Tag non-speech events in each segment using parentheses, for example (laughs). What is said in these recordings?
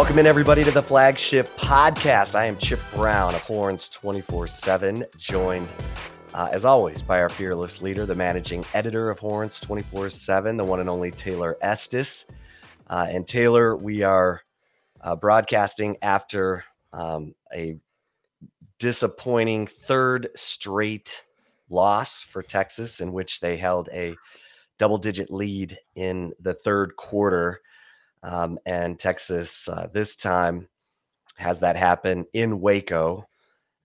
Welcome in, everybody, to the flagship podcast. I am Chip Brown of Horns 24 7, joined uh, as always by our fearless leader, the managing editor of Horns 24 7, the one and only Taylor Estes. Uh, and Taylor, we are uh, broadcasting after um, a disappointing third straight loss for Texas, in which they held a double digit lead in the third quarter. Um, and Texas uh, this time has that happen in Waco,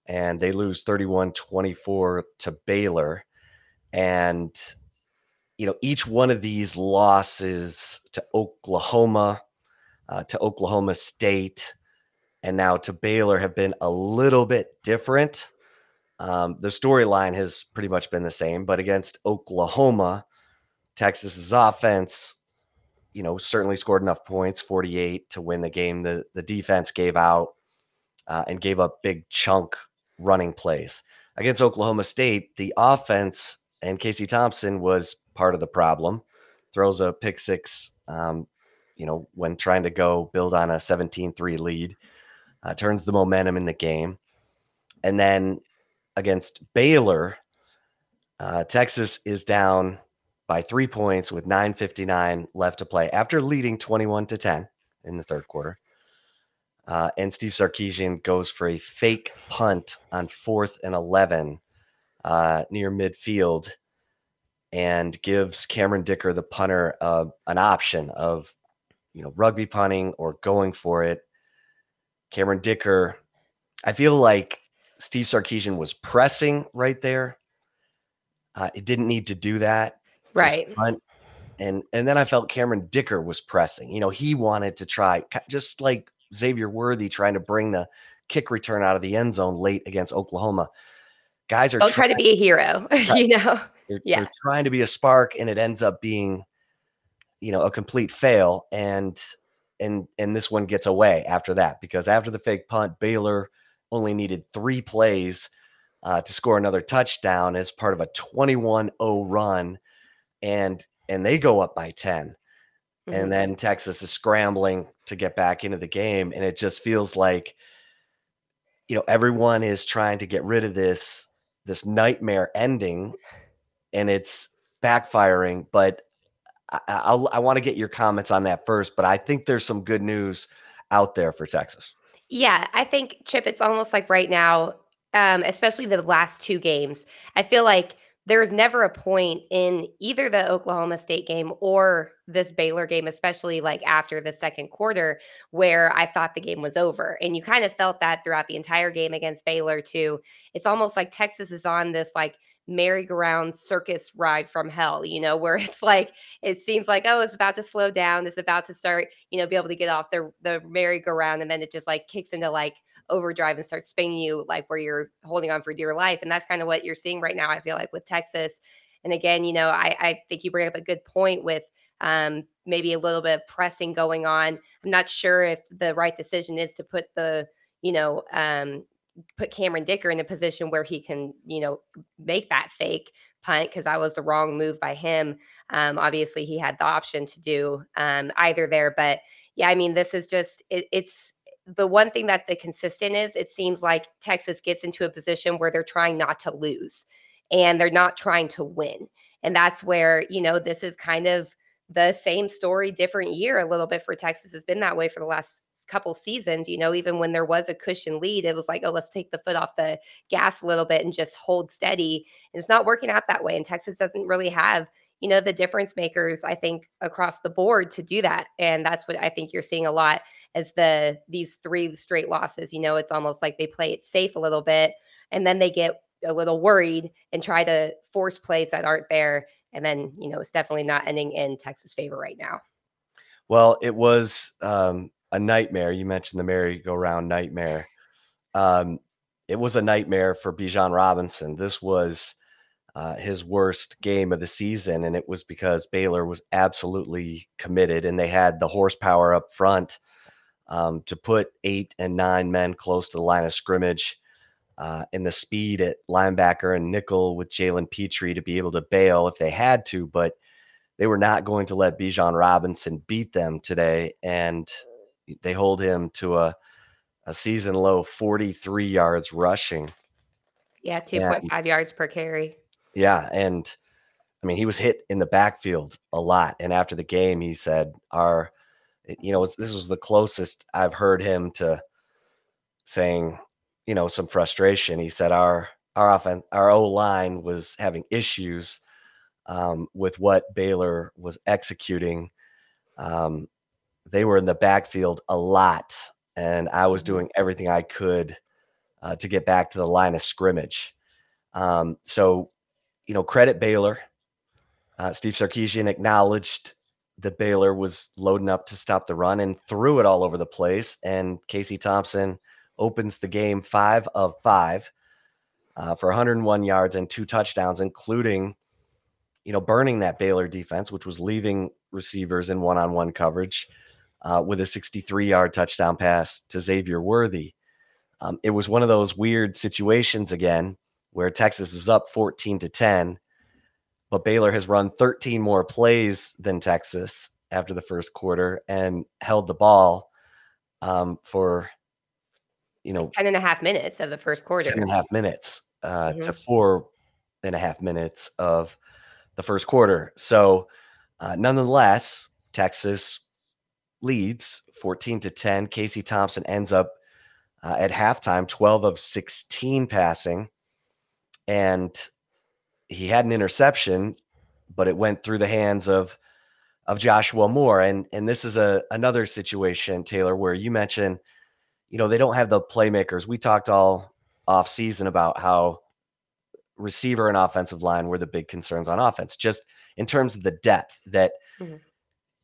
and they lose 31 24 to Baylor. And, you know, each one of these losses to Oklahoma, uh, to Oklahoma State, and now to Baylor have been a little bit different. Um, the storyline has pretty much been the same, but against Oklahoma, Texas's offense you know, certainly scored enough points, 48 to win the game. The the defense gave out uh, and gave up big chunk running plays. Against Oklahoma State, the offense and Casey Thompson was part of the problem. Throws a pick six, um, you know, when trying to go build on a 17-3 lead, uh, turns the momentum in the game. And then against Baylor, uh, Texas is down by three points with 9.59 left to play after leading 21 to 10 in the third quarter. Uh, and Steve Sarkisian goes for a fake punt on fourth and 11 uh, near midfield and gives Cameron Dicker, the punter, uh, an option of, you know, rugby punting or going for it. Cameron Dicker, I feel like Steve Sarkisian was pressing right there. Uh, it didn't need to do that right. and and then i felt cameron dicker was pressing you know he wanted to try just like xavier worthy trying to bring the kick return out of the end zone late against oklahoma. Guys are don't try to be a hero (laughs) you know? They're, yeah. they're trying to be a spark and it ends up being you know a complete fail and and and this one gets away after that because after the fake punt baylor only needed three plays uh, to score another touchdown as part of a 21-0 run and and they go up by 10 mm-hmm. and then texas is scrambling to get back into the game and it just feels like you know everyone is trying to get rid of this this nightmare ending and it's backfiring but i, I'll, I want to get your comments on that first but i think there's some good news out there for texas yeah i think chip it's almost like right now um, especially the last two games i feel like there was never a point in either the Oklahoma State game or this Baylor game, especially like after the second quarter, where I thought the game was over. And you kind of felt that throughout the entire game against Baylor, too. It's almost like Texas is on this like merry-go-round circus ride from hell, you know, (laughs) where it's like it seems like, oh, it's about to slow down, it's about to start, you know, be able to get off the the merry-go-round, and then it just like kicks into like overdrive and start spinning you like where you're holding on for dear life. And that's kind of what you're seeing right now, I feel like, with Texas. And again, you know, I, I think you bring up a good point with um, maybe a little bit of pressing going on. I'm not sure if the right decision is to put the, you know, um, put Cameron Dicker in a position where he can, you know, make that fake punt because that was the wrong move by him. Um, obviously, he had the option to do um, either there, but yeah, I mean, this is just it, it's the one thing that the consistent is it seems like Texas gets into a position where they're trying not to lose and they're not trying to win. And that's where, you know, this is kind of the same story, different year a little bit for Texas. Has been that way for the last couple seasons. You know, even when there was a cushion lead, it was like, oh, let's take the foot off the gas a little bit and just hold steady. And it's not working out that way. And Texas doesn't really have you know the difference makers i think across the board to do that and that's what i think you're seeing a lot as the these three straight losses you know it's almost like they play it safe a little bit and then they get a little worried and try to force plays that aren't there. And then, you know, it's definitely not ending in Texas favor right now. Well, it was um, a nightmare. You mentioned the merry-go-round nightmare. Um, it was a nightmare for Bijan Robinson. This was uh, his worst game of the season, and it was because Baylor was absolutely committed, and they had the horsepower up front um, to put eight and nine men close to the line of scrimmage, uh, and the speed at linebacker and nickel with Jalen Pitre to be able to bail if they had to, but they were not going to let Bijan Robinson beat them today, and they hold him to a a season low 43 yards rushing. Yeah, 2.5 yards per carry. Yeah. And I mean, he was hit in the backfield a lot. And after the game, he said, Our, you know, this was the closest I've heard him to saying, you know, some frustration. He said, Our, our offense, our O line was having issues um, with what Baylor was executing. Um, they were in the backfield a lot and I was mm-hmm. doing everything I could uh, to get back to the line of scrimmage. Um, so, you know, credit Baylor. Uh, Steve Sarkisian acknowledged that Baylor was loading up to stop the run and threw it all over the place. And Casey Thompson opens the game five of five uh, for 101 yards and two touchdowns, including, you know, burning that Baylor defense, which was leaving receivers in one on one coverage uh, with a 63 yard touchdown pass to Xavier Worthy. Um, it was one of those weird situations again where Texas is up 14 to 10, but Baylor has run 13 more plays than Texas after the first quarter and held the ball um, for, you know, 10 and a half minutes of the first quarter. 10 and a half minutes uh, mm-hmm. to four and a half minutes of the first quarter. So, uh, nonetheless, Texas leads 14 to 10. Casey Thompson ends up uh, at halftime 12 of 16 passing. And he had an interception, but it went through the hands of of Joshua Moore. And and this is a another situation, Taylor, where you mentioned, you know, they don't have the playmakers. We talked all off season about how receiver and offensive line were the big concerns on offense, just in terms of the depth that mm-hmm.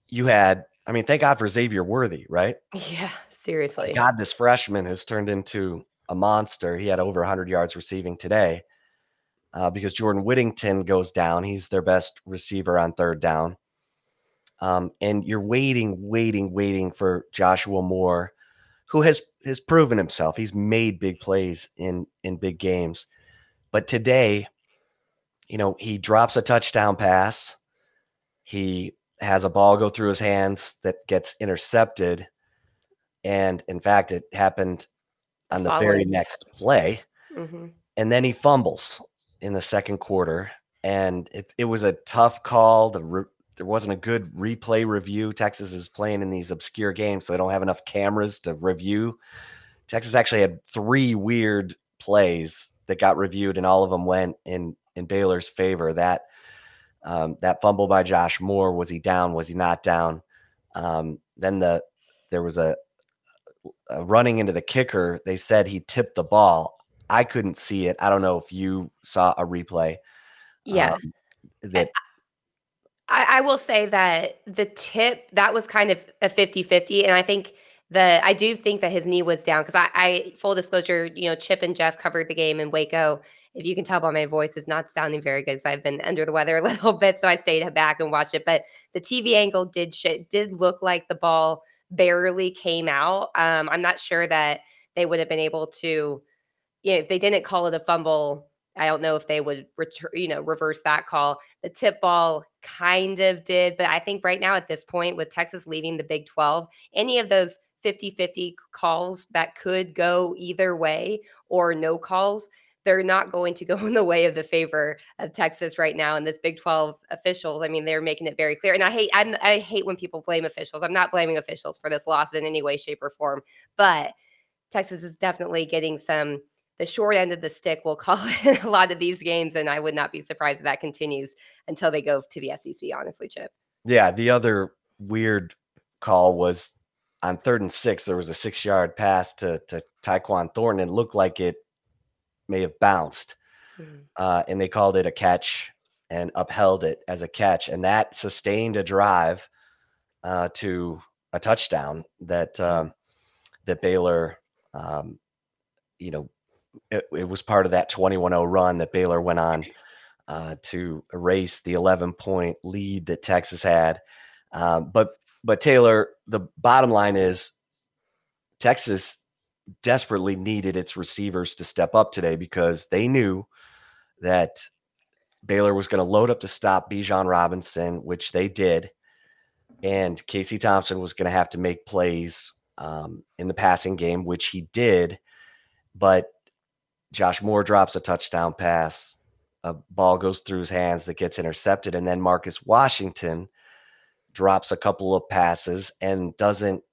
you had I mean, thank God for Xavier Worthy, right? Yeah, seriously. God, this freshman has turned into a monster. He had over 100 yards receiving today uh, because Jordan Whittington goes down. He's their best receiver on third down. Um, and you're waiting, waiting, waiting for Joshua Moore, who has has proven himself. He's made big plays in in big games, but today, you know, he drops a touchdown pass. He has a ball go through his hands that gets intercepted. And in fact, it happened on the Following. very next play. Mm-hmm. And then he fumbles in the second quarter. And it, it was a tough call. The re- there wasn't a good replay review. Texas is playing in these obscure games, so they don't have enough cameras to review. Texas actually had three weird plays that got reviewed, and all of them went in in Baylor's favor. That um, that fumble by Josh Moore was he down? Was he not down? Um, then the there was a, a, running into the kicker. They said he tipped the ball. I couldn't see it. I don't know if you saw a replay. Yeah. Um, that I, I will say that the tip that was kind of a 50-50 and I think the I do think that his knee was down because I, I full disclosure, you know, Chip and Jeff covered the game in Waco if you can tell by my voice, is not sounding very good because I've been under the weather (laughs) a little bit. So I stayed back and watched it. But the TV angle did sh- did look like the ball barely came out. Um, I'm not sure that they would have been able to, you know, if they didn't call it a fumble. I don't know if they would return, you know, reverse that call. The tip ball kind of did, but I think right now at this point, with Texas leaving the Big 12, any of those 50 50 calls that could go either way or no calls, they're not going to go in the way of the favor of Texas right now. And this Big 12 officials, I mean, they're making it very clear. And I hate, I'm, i hate when people blame officials. I'm not blaming officials for this loss in any way, shape, or form. But Texas is definitely getting some the short end of the stick. We'll call (laughs) it a lot of these games, and I would not be surprised if that continues until they go to the SEC. Honestly, Chip. Yeah, the other weird call was on third and six. There was a six-yard pass to to Tyquan Thornton. It looked like it may have bounced, Mhm. uh, and they called it a catch and upheld it as a catch, and that sustained a drive uh, to a touchdown that um, that Baylor, um, you know, it, it was part of that 21-0 run that Baylor went on uh, to erase the 11 point lead that Texas had. Um, but but Taylor, the bottom line is Texas desperately needed its receivers to step up today because they knew that Baylor was going to load up to stop Bijan Robinson, which they did, and Casey Thompson was going to have to make plays um, in the passing game, which he did. But Josh Moore drops a touchdown pass. A ball goes through his hands that gets intercepted, and then Marcus Washington drops a couple of passes and doesn't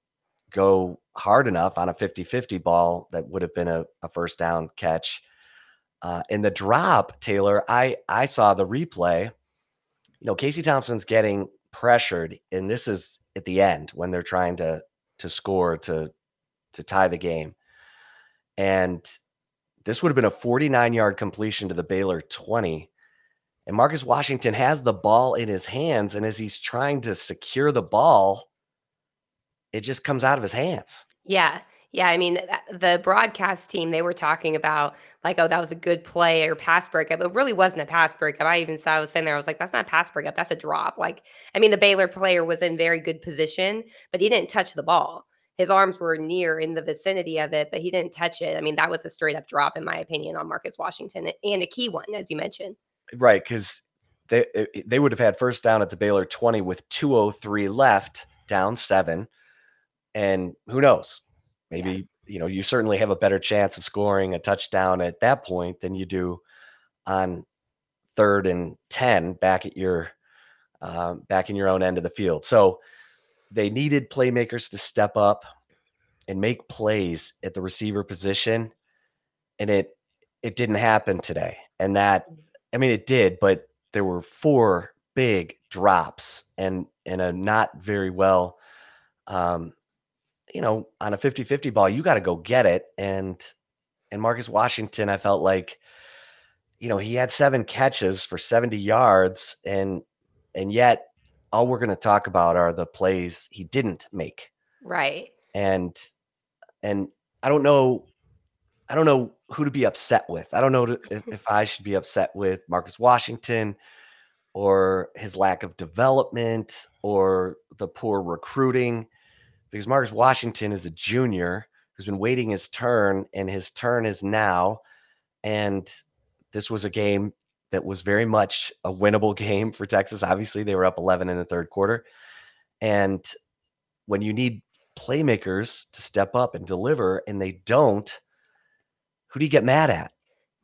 go hard enough on a 50 50 ball that would have been a, a first down catch. Uh, in the drop, Taylor, I, I saw the replay. You know, Casey Thompson's getting pressured, and this is at the end when they're trying to to score to to tie the game. And this would have been a 49 yard completion to the Baylor 20. And Marcus Washington has the ball in his hands. And as he's trying to secure the ball, it just comes out of his hands. Yeah. Yeah. I mean, the broadcast team, they were talking about like, oh, that was a good play or pass breakup. It really wasn't a pass breakup. I even saw, I was saying there, I was like, that's not a pass breakup. That's a drop. Like, I mean, the Baylor player was in very good position, but he didn't touch the ball. His arms were near in the vicinity of it, but he didn't touch it. I mean, that was a straight up drop, in my opinion, on Marcus Washington and a key one, as you mentioned. Right. Because they, they would have had first down at the Baylor 20 with 203 left, down seven. And who knows? Maybe, yeah. you know, you certainly have a better chance of scoring a touchdown at that point than you do on third and 10 back at your um, back in your own end of the field. So they needed playmakers to step up and make plays at the receiver position. And it it didn't happen today. And that I mean it did, but there were four big drops and and a not very well um you know, on a 50-50 ball, you got to go get it. And and Marcus Washington, I felt like, you know, he had seven catches for 70 yards, and and yet all we're going to talk about are the plays he didn't make. Right. And and I don't know, I don't know who to be upset with. I don't know if, if I should be upset with Marcus Washington or his lack of development or the poor recruiting because Marcus Washington is a junior who's been waiting his turn, and his turn is now. And this was a game that was very much a winnable (laughs) game for Texas. Obviously, they were up 11 in the third quarter. And when you need playmakers to step up and deliver and they don't, who do you get mad at?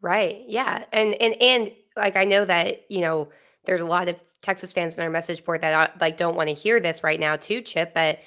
Right. Yeah. And and and like I know that, you know, there's a lot of Texas fans in our message board that uh, like don't want to hear this right now too, Chip, but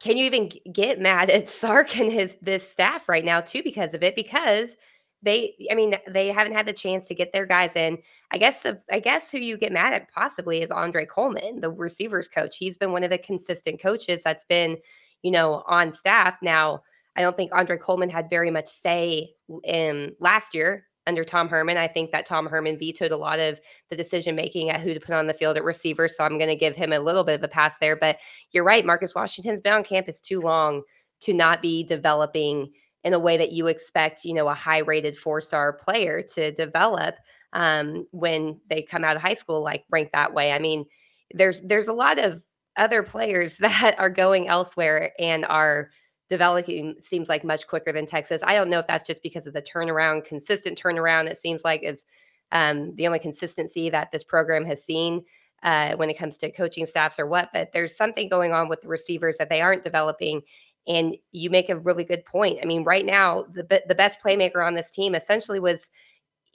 can you even get mad at Sark and his this staff right now too because of it? Because they, I mean, they haven't had the chance to get their guys in. I guess the, I guess who you get mad at possibly is Andre Coleman, the receivers coach. He's been one of the consistent coaches that's been, you know, on staff. Now, I don't think Andre Coleman had very much say in last year under Tom Herman. I think that Tom Herman vetoed a lot of the decision making at who to put on the field at receiver. So I'm going to give him a little bit of a pass there. But you're right. Marcus Washington's been on campus too long to not be developing in a way that you expect, you know, a high rated four star player to develop um, when they come out of high school, like ranked that way. I mean, there's there's a lot of other players (laughs) that are going elsewhere and are developing seems like much quicker than Texas. I don't know if that's just because of the turnaround, consistent turnaround. It seems like is um, the only consistency that this program has seen uh, when it comes to coaching staffs or what. But there's something going on with the receivers that they aren't developing. And you make a really good point. I mean, right now, the the best playmaker on this team essentially was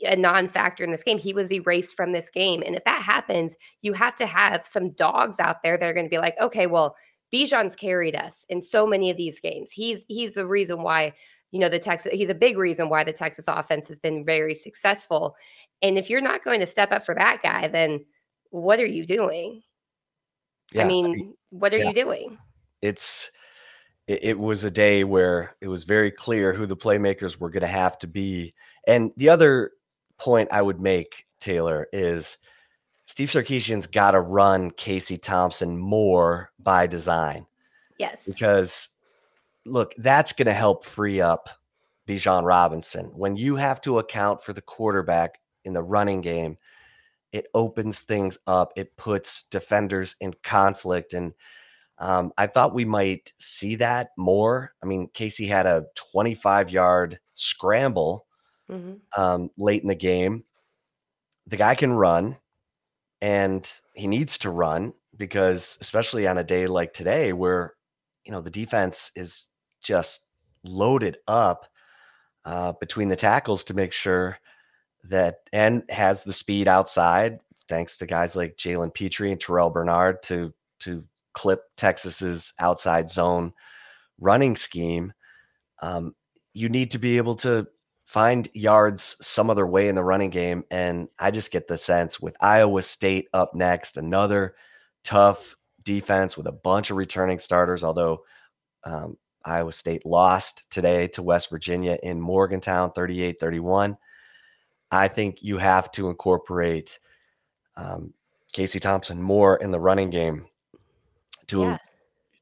a non-factor in this game. He was erased from this game. And if that happens, you have to have some dogs out there that are going to be like, okay, well, Bijan's carried us in so many of these games. He's he's the reason why you know the Texas. He's a big reason why the Texas offense has been very successful. And if you're not going to step up for that guy, then what are you doing? Yeah, I, mean, I mean, what are yeah. you doing? It's it, it was a day where it was very clear who the playmakers were going to have to be, And the other point I would make, Taylor, is Steve Sarkisian's got to run Casey Thompson more by design. Yes. Because look, that's going to help free up Bijan Robinson. When you have to account for the quarterback in the running game, it opens things up. It puts defenders in conflict. And um, I thought we might see that more. I mean, Casey had a 25 yard scramble mm-hmm. um, late in the game. The guy can run and he needs to run because, especially on a day like today, where, you know, the defense is just loaded up uh, between the tackles to make sure that and has the speed outside, thanks to guys like Jalen Pitre and Terrell Bernard to to clip Texas's outside zone running scheme. Um, you need to be able to find yards some other way in the running game. And I just get the sense with Iowa State up next, another tough defense with a bunch of returning starters, although um, Iowa State lost today to West Virginia in Morgantown 38 31. I think you have to incorporate um, Casey Thompson more in the running game to yeah.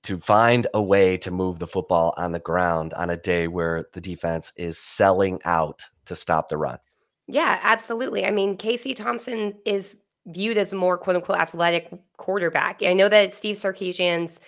to find a way to move the football on the ground on a day where the defense is selling out to stop the run. Yeah, absolutely. I mean, Casey Thompson is viewed as more quote unquote athletic quarterback. I know that Steve Sarkisian's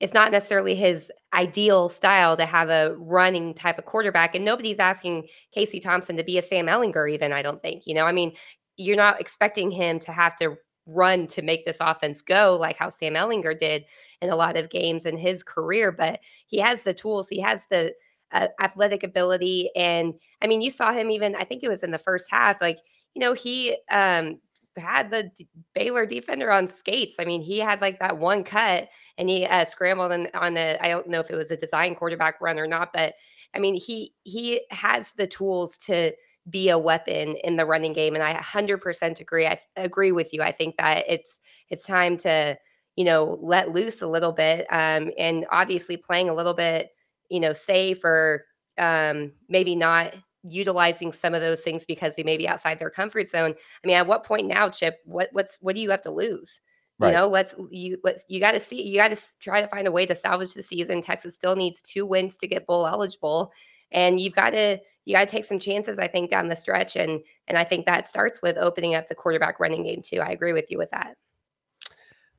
it's not necessarily his ideal style to have a running type of quarterback. And nobody's asking Casey Thompson to be a Sam Ehlinger, even, I don't think. You know, I mean, you're not expecting him to have to run to make this offense go like how Sam Ehlinger did in a lot of games in his career, but he has the tools, he has the uh, athletic ability. And I mean, you saw him even, I think it was in the first half, like, you know, he um, had the D- Baylor defender on skates. I mean, he had like that one cut and he uh, scrambled on, on the, I don't know if it was a design quarterback run or not, but I mean, he, he has the tools to, be a weapon in the running game. And I 100% agree. I agree with you. I think that it's it's time to you know let loose a little bit, um, and obviously playing a little bit you know safe or um, maybe not utilizing some of those things because they may be outside their comfort zone. I mean, at what point now, Chip? What what's what do you have to lose? Right. You know, let's you let's you got to see you got to try to find a way to salvage the season. Texas still needs two wins to get bowl eligible, and you've got to you got to take some chances i think down the stretch and and i think that starts with opening up the quarterback running game too i agree with you with that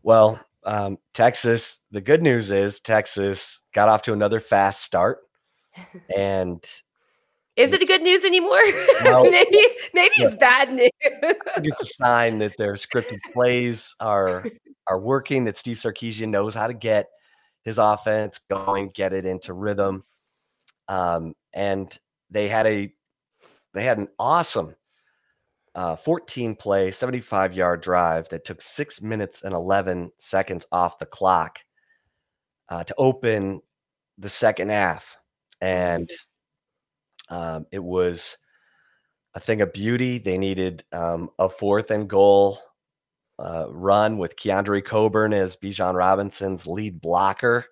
well um, texas the good news is texas got off to another fast start (laughs) and is it a good news anymore? (laughs) Well, maybe maybe yeah. it's bad news. it's a sign that their scripted plays are are working. That Steve Sarkisian knows how to get his offense going, get it into rhythm. Um, and they had a they had an awesome uh, 14 play 75 yard drive that took six minutes and 11 seconds off the clock uh, to open the second half. And um, it was a thing of beauty. They needed um, a fourth and goal uh, run with Keondre Coburn as Bijan Robinson's lead blocker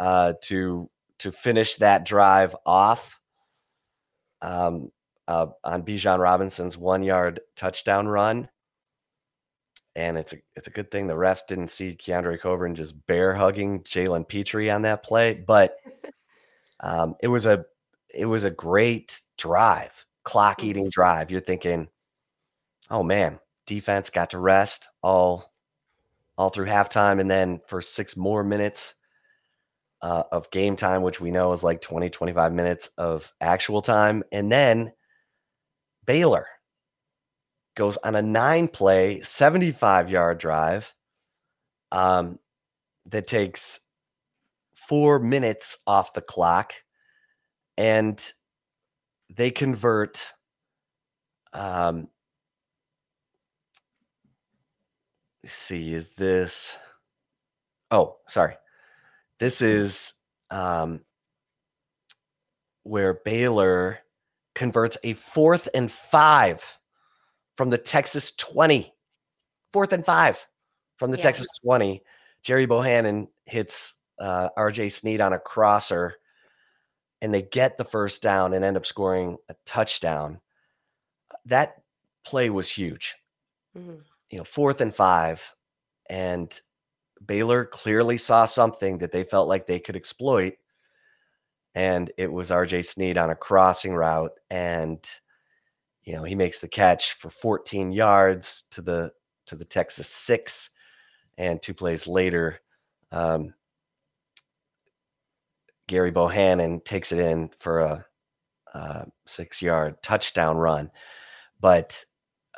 uh, to to finish that drive off um, uh, on Bijan Robinson's one yard touchdown run. And it's a it's a good thing the refs didn't see Keondre Coburn just bear hugging Jalen Pitre on that play, but um, it was a it was a great drive, clock eating mm-hmm. drive. You're thinking, oh man, defense got to rest all all through halftime, and then for six more minutes, uh, of game time, which we know is like 20, 25 minutes of actual time. And then Baylor goes on a nine play, 75 yard drive um, that takes four minutes off the clock. And they convert um, see, is this? Oh, sorry. This is um, where Baylor converts a fourth and five from the Texas 20. Fourth and five from the yeah. Texas 20. Jerry Bohanon hits uh, RJ Sneed on a crosser, and they get the first down and end up scoring a touchdown. that play was huge. Mhm. You know, fourth and five, and Baylor clearly saw something that they felt like they could exploit. And it was RJ Sneed on a crossing route. And, you know, he makes the catch for 14 yards to the to the Texas six. And two plays later, um, Gary Bohanon takes it in for a, a six yard touchdown run. But,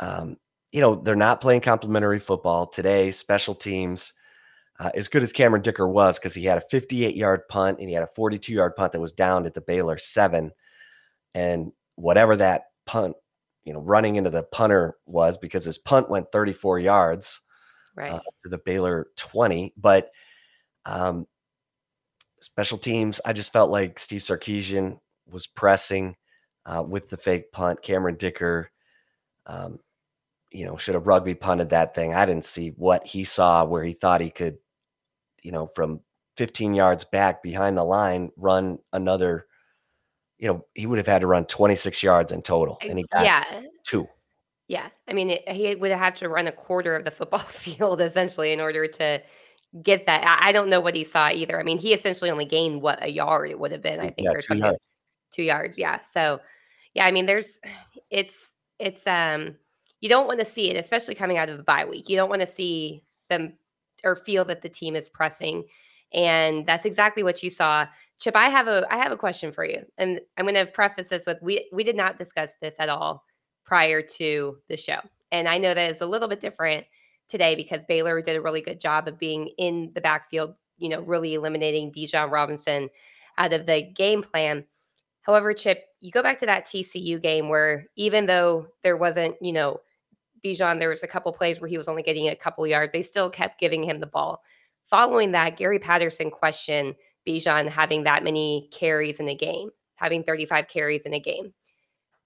um, you know, they're not playing complementary football today. Special teams, uh, as good as Cameron Dicker was, because he had a 58 yard punt and he had a 42 yard punt that was downed at the Baylor seven. And whatever that punt, you know, running into the punter was because his punt went 34 yards Right. uh, to the Baylor 20. But um, special teams, I just felt like Steve Sarkisian was pressing uh, with the fake punt. Cameron Dicker, um, you know, should have rugby punted that thing. I didn't see what he saw where he thought he could, you know, from 15 yards back behind the line, run another. You know, he would have had to run 26 yards in total, and he got yeah. two. Yeah. I mean, it, he would have to run a quarter of the football (laughs) field essentially in order to get that. I, I don't know what he saw either. I mean, he essentially only gained what a yard it would have been, I think, Yeah, or two yards. Two yards. Yeah. So, yeah, I mean, there's, it's, it's, um, you don't want to see it, especially coming out of a bye week. You don't want to see them or feel that the team is pressing. And that's exactly what you saw. Chip, I have a I have a question for you. And I'm going to preface this with we we did not discuss this at all prior to the show. And I know that it's a little bit different today because Baylor did a really good job of being in the backfield, you know, really eliminating Bijan Robinson out of the game plan. However, Chip, you go back to that TCU game where even though there wasn't, you know, Bijan, there was a couple plays where he was only getting a couple yards, they still kept giving him the ball. Following that, Gary Patterson questioned Bijan having that many carries in a game, having 35 carries in a game.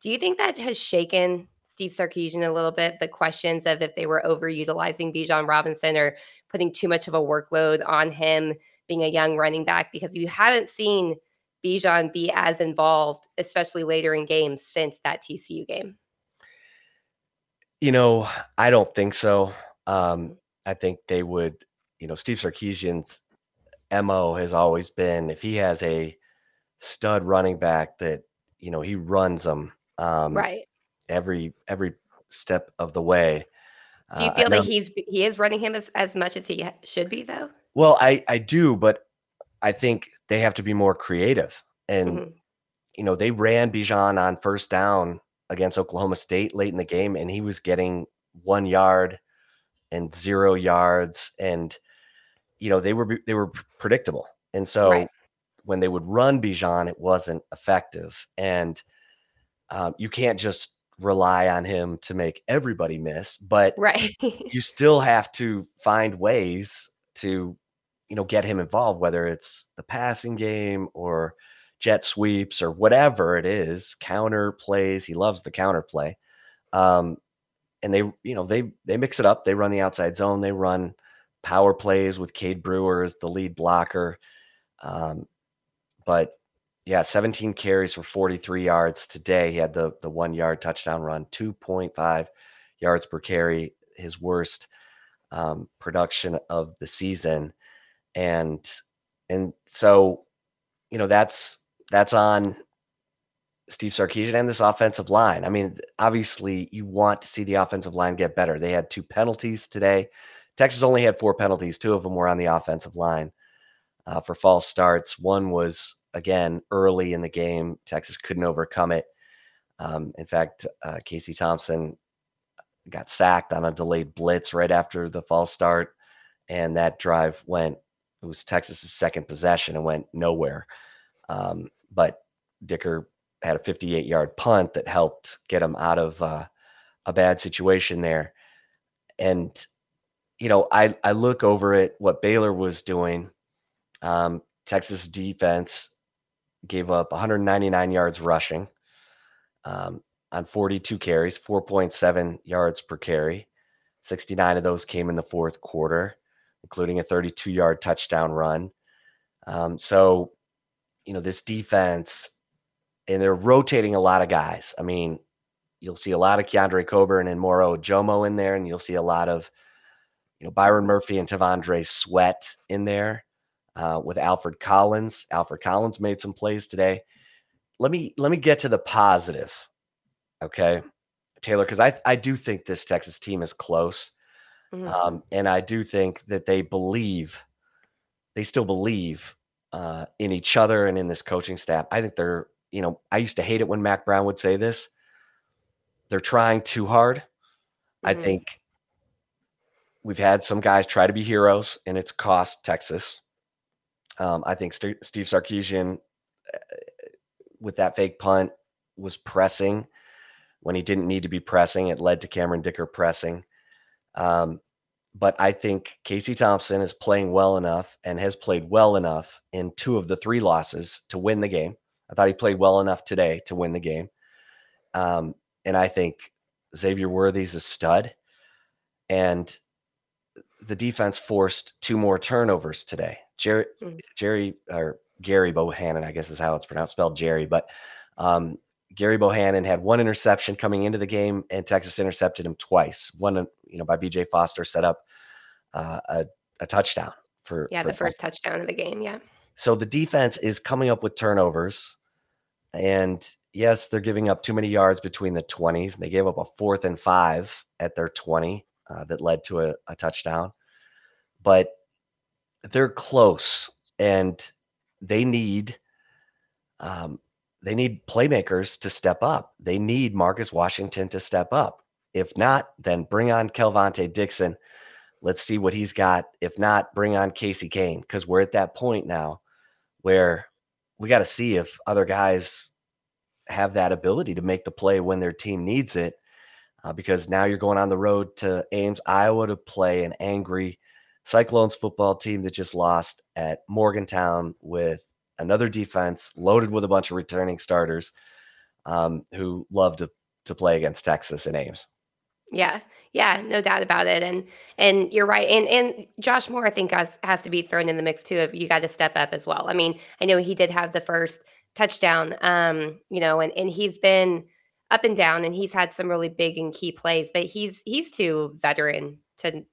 Do you think that has shaken Steve Sarkisian a little bit? The questions of if they were overutilizing Bijan Robinson or putting too much of a workload on him being a young running back because you haven't seen Bijan be as involved, especially later in games since that TCU game. You know, I don't think so. Um, I think they would, you know, Steve Sarkisian's MO has always been if he has a stud running back that, you know, he runs them um, right. every every step of the way. Do you Uh, feel that he's he is running him as, as much as he should be though? well, I I do, but I think they have to be more creative. And Mhm. you know, they ran Bijan on first down against Oklahoma State late in the game, and he was getting one yard and zero yards, and you know they were they were predictable, and so Right. when they would run Bijan, it wasn't effective, and um, you can't just rely on him to make everybody miss, but Right. you still have to find ways to you know get him involved whether it's the passing game or jet sweeps or whatever it is counter plays he loves the counter play um and they you know they they mix it up they run the outside zone they run power plays with Cade Brewer as the lead blocker um but yeah 17 carries for 43 yards today. He had the the 1 yard touchdown run 2.5 yards per carry his worst um, production of the season, and and so you know that's that's on Steve Sarkisian and this offensive line. I mean, obviously, you want to see the offensive line get better. They had two penalties today. Texas only had four penalties. Two of them were on the offensive line uh, for false starts. One was again early in the game. Texas couldn't overcome it. Um, in fact, uh, Casey Thompson got sacked on a delayed blitz right after the false start, and that drive went. It was Texas's second possession and went nowhere. Um, but Dicker had a 58 yard punt that helped get him out of uh, a bad situation there. And you know, I I look over at what Baylor was doing. Um, Texas defense gave up 199 yards rushing um, on 42 carries, 4.7 yards per carry. 69 of those came in the fourth quarter, including a 32 yard touchdown run. Um, so, you know, this defense, and they're rotating a lot of guys. I mean, you'll see a lot of Keondre Coburn and Moro Ojomo in there, and you'll see a lot of you know Byron Murphy and T'Vondre Sweat in there uh, with Alfred Collins. Alfred Collins made some plays today. Let me let me get to the positive, okay, Taylor, because I I do think this Texas team is close, mm-hmm. um, and I do think that they believe, they still believe uh, in each other and in this coaching staff. I think they're you know I used to hate it when Mack Brown would say this. They're trying too hard. Mm-hmm. I think we've had some guys try to be heroes, and it's cost Texas. Um, I think St- Steve Sarkisian, uh, with that fake punt, was pressing when he didn't need to be pressing. It led to Cameron Dicker pressing. Um, but I think Casey Thompson is playing well enough and has played well enough in two of the three losses to win the game. I thought he played well enough today to win the game. Um, and I think Xavier Worthy's a stud. And the defense forced two more turnovers today. Jerry, mm. Jerry or Gary Bohanon, I guess is how it's pronounced, spelled Jerry, but um, Gary Bohanon had one interception coming into the game, and Texas intercepted him twice. One, you know, by B.J. Foster set up uh, a, a, touchdown for yeah, for the first touchdown of the game. Yeah. So the defense is coming up with turnovers, and yes, they're giving up too many yards between the 20s. They gave up a fourth and five at their 20 uh, that led to a, a touchdown. But they're close and they need um, they need playmakers to step up. They need Marcus Washington to step up. If not, then bring on Kelvontay Dixon. Let's see what he's got. If not, bring on Casey Cain because we're at that point now where we got to see if other guys have that ability to make the play when their team needs it. Uh, because now you're going on the road to Ames, Iowa to play an angry Cyclones football team that just lost at Morgantown with another defense loaded with a bunch of returning starters um, who love to, to play against Texas and Ames. Yeah, yeah, no doubt about it. And and you're right. And and Josh Moore, I think, has has to be thrown in the mix too. If you got to step up as well. I mean, I know he did have the first touchdown, um, you know, and and he's been up and down, and he's had some really big and key plays, but he's he's too veteran to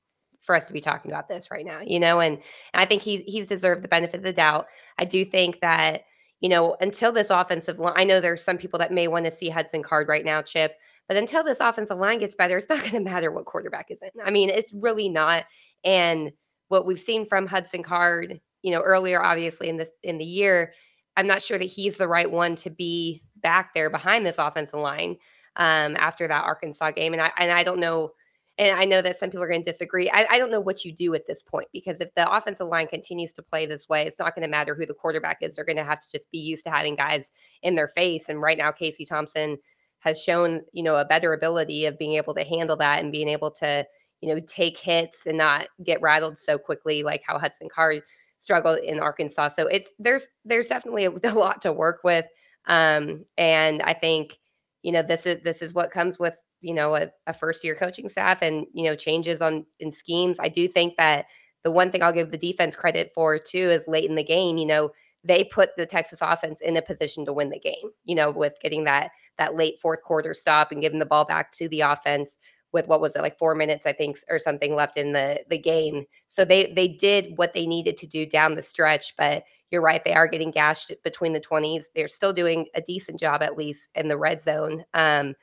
for us to be talking about this right now, you know, and, and I think he he's deserved the benefit of the doubt. I do think that, you know, until this offensive line, I know there's some people that may want to see Hudson Card right now, Chip, but until this offensive line gets better, it's not (laughs) going to matter what quarterback is in. I mean, it's really not. And what we've seen from Hudson Card, you know, earlier, obviously in this in the year, I'm not sure that he's the right one to be back there behind this offensive line um, after that Arkansas game. And I and I don't know and I know that some people are going to disagree. I, I, don't know what you do at this point because if the offensive line continues to play this way, it's not going to matter who the quarterback is. They're going to have to just be used to having guys in their face. And right now, Casey Thompson has shown, you know, a better ability of being able to handle that and being able to, you know, take hits and not get rattled so quickly like how Hudson Card struggled in Arkansas. So it's there's there's definitely a, (laughs) a lot to work with. Um, and I think, you know, this is this is what comes with you know a, a first year coaching staff and you know changes on in schemes i do think that the one thing i'll give the defense credit for too is late in the game you know they put the texas offense in a position to win the game you know with getting that that late fourth quarter stop and giving the ball back to the offense with what was it like four minutes i think or something left in the the game. So they they did what they needed to do down the stretch but you're right they are getting gashed between the 20s they're still doing a decent job at least in the red zone. Um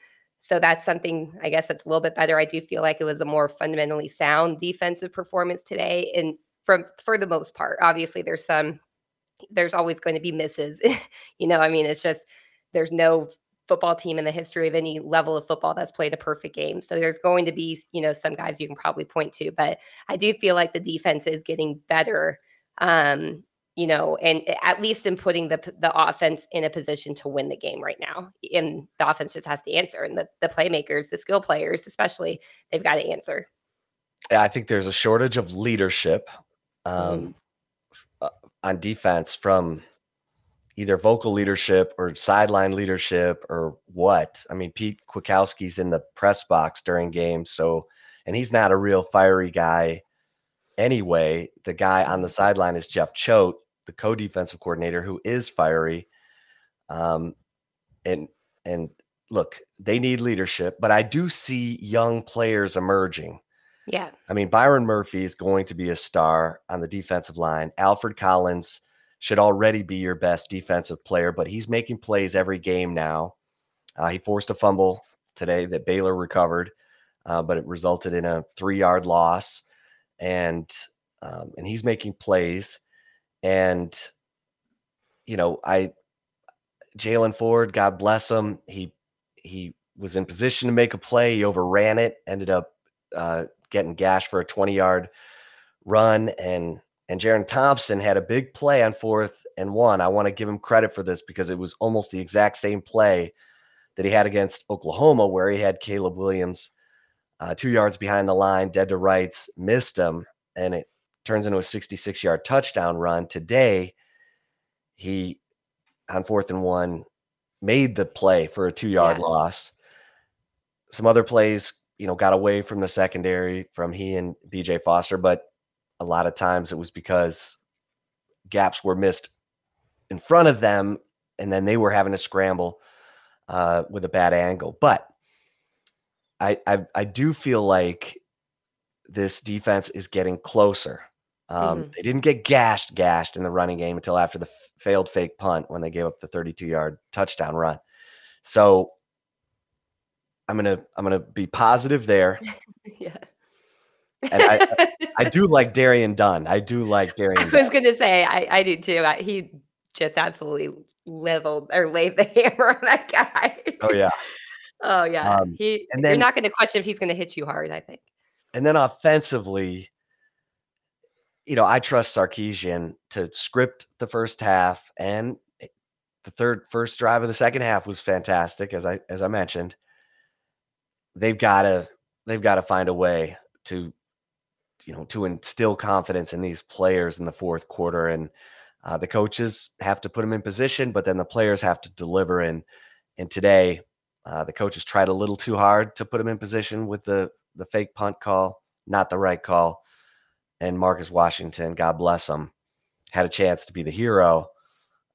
so that's something I guess that's a little bit better. I do feel like it was a more fundamentally sound defensive performance today, and from for the most part. Obviously, there's some, there's always going to be misses. (laughs) you know, I mean, it's just there's no football team in the history of any level of football that's played a perfect game. So there's going to be, you know, some guys you can probably point to, but I do feel like the defense is getting better. Um, you know, and at least in putting the the offense in a position to win the game right now. And the offense just has to answer, and the the playmakers, the skill players, especially, they've got to answer. I think there's a shortage of leadership um, mm. on defense from either vocal leadership or sideline leadership or what. I mean, Pete Kwiatkowski's in the press box during games, so and he's not a real fiery guy anyway. The guy on the sideline is Jeff Choate, the co-defensive coordinator who is fiery. Um, and and look, they need leadership, but I do see young players emerging. Yeah. I mean, Byron Murphy is going to be a star on the defensive line. Alfred Collins should already be your best defensive player, but he's making plays every game now. Uh, he forced a fumble today that Baylor recovered, uh, but it resulted in a three-yard loss, and um, and he's making plays. And you know, I Jalen Ford, God bless him, he he was in position to make a play. He overran it, ended up uh, getting gashed for a 20 yard run. And and Jerrin Thompson had a big play on fourth and one. I want to give him credit for this because it was almost the exact same play that he had against Oklahoma, where he had Caleb Williams uh, two yards behind the line, dead to rights, missed him, and it turns into a 66 yard touchdown run. Today, he on fourth and one made the play for a two yard yeah. loss. Some other plays, you know, got away from the secondary from he and BJ Foster, but a lot of times it was because gaps were missed in front of them and then they were having to scramble uh, with a bad angle. But I, I, I do feel like this defense is getting closer. Um, mm-hmm. They didn't get gashed, gashed in the running game until after the failed fake punt when they gave up the 32 yard touchdown run. So I'm gonna I'm gonna be positive there. (laughs) yeah. and I, I (laughs) do like Darian Dunn. I do like Darian. I was Dunn. gonna say I, I do too. I, he just absolutely leveled or laid the (laughs) hammer on that guy. Oh yeah. oh yeah. Um, he and then, you're not gonna question if he's gonna hit you hard, I think. And then offensively, you know, I trust Sarkisian to script the first half and the third first drive of the second half was fantastic as I as I mentioned. They've got to they've got to find a way to you know to instill confidence in these players in the fourth quarter and uh, the coaches have to put them in position but then the players have to deliver and and today uh, the coaches tried a little too hard to put them in position with the the fake punt call not the right call and Marcus Washington, God bless him, had a chance to be the hero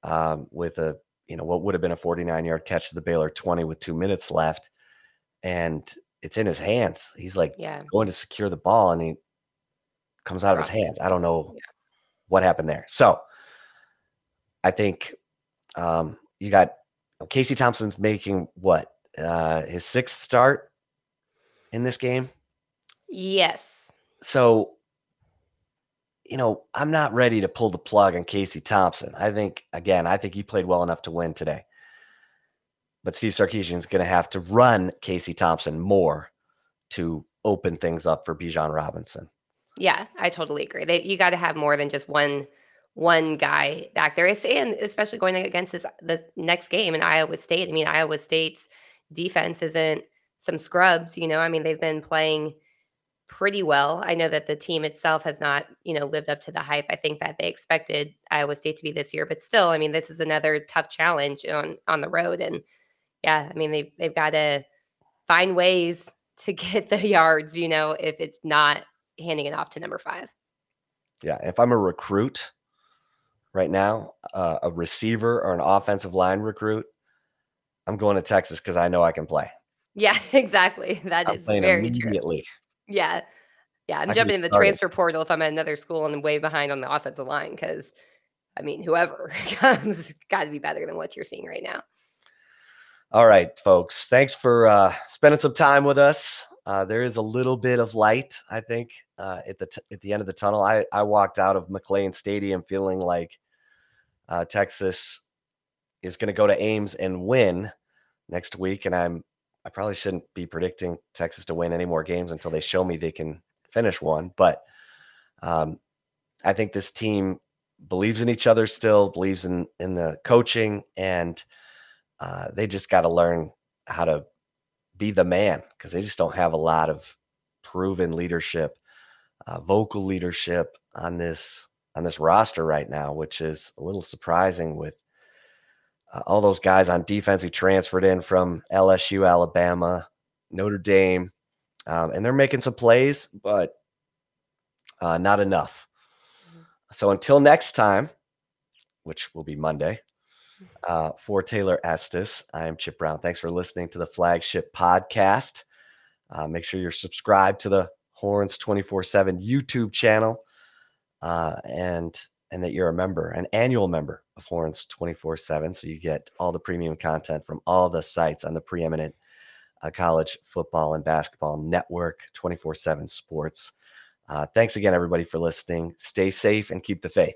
um, with a you know what would have been a 49 yard catch to the Baylor 20 with two minutes left, and it's in his hands. He's like yeah. going to secure the ball, and he comes out of his hands. I don't know yeah. what happened there. So I think um, you got Casey Thompson's making what uh, his sixth start in this game. Yes. So you know, I'm not ready to pull the plug on Casey Thompson. I think, again, I think he played well enough to win today. But Steve Sarkisian is going to have to run Casey Thompson more to open things up for Bijan Robinson. Yeah, I totally agree. They, you got to have more than just one one guy back there, and especially going against this the next game in Iowa State. I mean, Iowa State's defense isn't some scrubs. You know, I mean, they've been playing pretty well. I know that the team itself has not, you know, lived up to the hype. I think that they expected Iowa State to be this year, but still, I mean, this is another tough challenge on on the road. And yeah, I mean, they they've got to find ways (laughs) to get the yards, you know, if it's not handing it off to number five. Yeah, if I'm a recruit right now, uh, a receiver or an offensive line recruit, I'm going to Texas because I know I can play. Yeah, (laughs) exactly. That I'm is playing very immediately. True. Yeah. Yeah. I'm I jumping in the transfer portal if I'm at another school and way behind on the offensive line because, I mean, whoever (laughs) comes got to be better than what you're seeing right now. All right, folks. Thanks for uh, spending some time with us. Uh, there is a little bit of light, I think, uh, at the t- at the end of the tunnel. I I walked out of McLane Stadium feeling like uh, Texas is going to go to Ames and win next week, and I'm I probably shouldn't be predicting Texas to win any more games until they show me they can finish one. But um, I think this team believes in each other still, believes in in the coaching, and uh, they just got to learn how to be the man because they just don't have a lot of proven leadership, uh, vocal leadership on this on this roster right now, which is a little surprising with uh, all those guys on defense who transferred in from LSU, Alabama, Notre Dame, um, and they're making some plays, but uh, not enough. Mm-hmm. So until next time, which will be Monday, Uh, for Taylor Estes, I am Chip Brown. Thanks for listening to the flagship podcast. Uh, make sure you're subscribed to the Horns 24 7 YouTube channel uh, and and that you're a member, an annual member Horns 24 7. So you get all the premium content from all the sites on the preeminent uh, college football and basketball network, 24 7 sports. Uh, thanks again, everybody, for listening. Stay safe and keep the faith.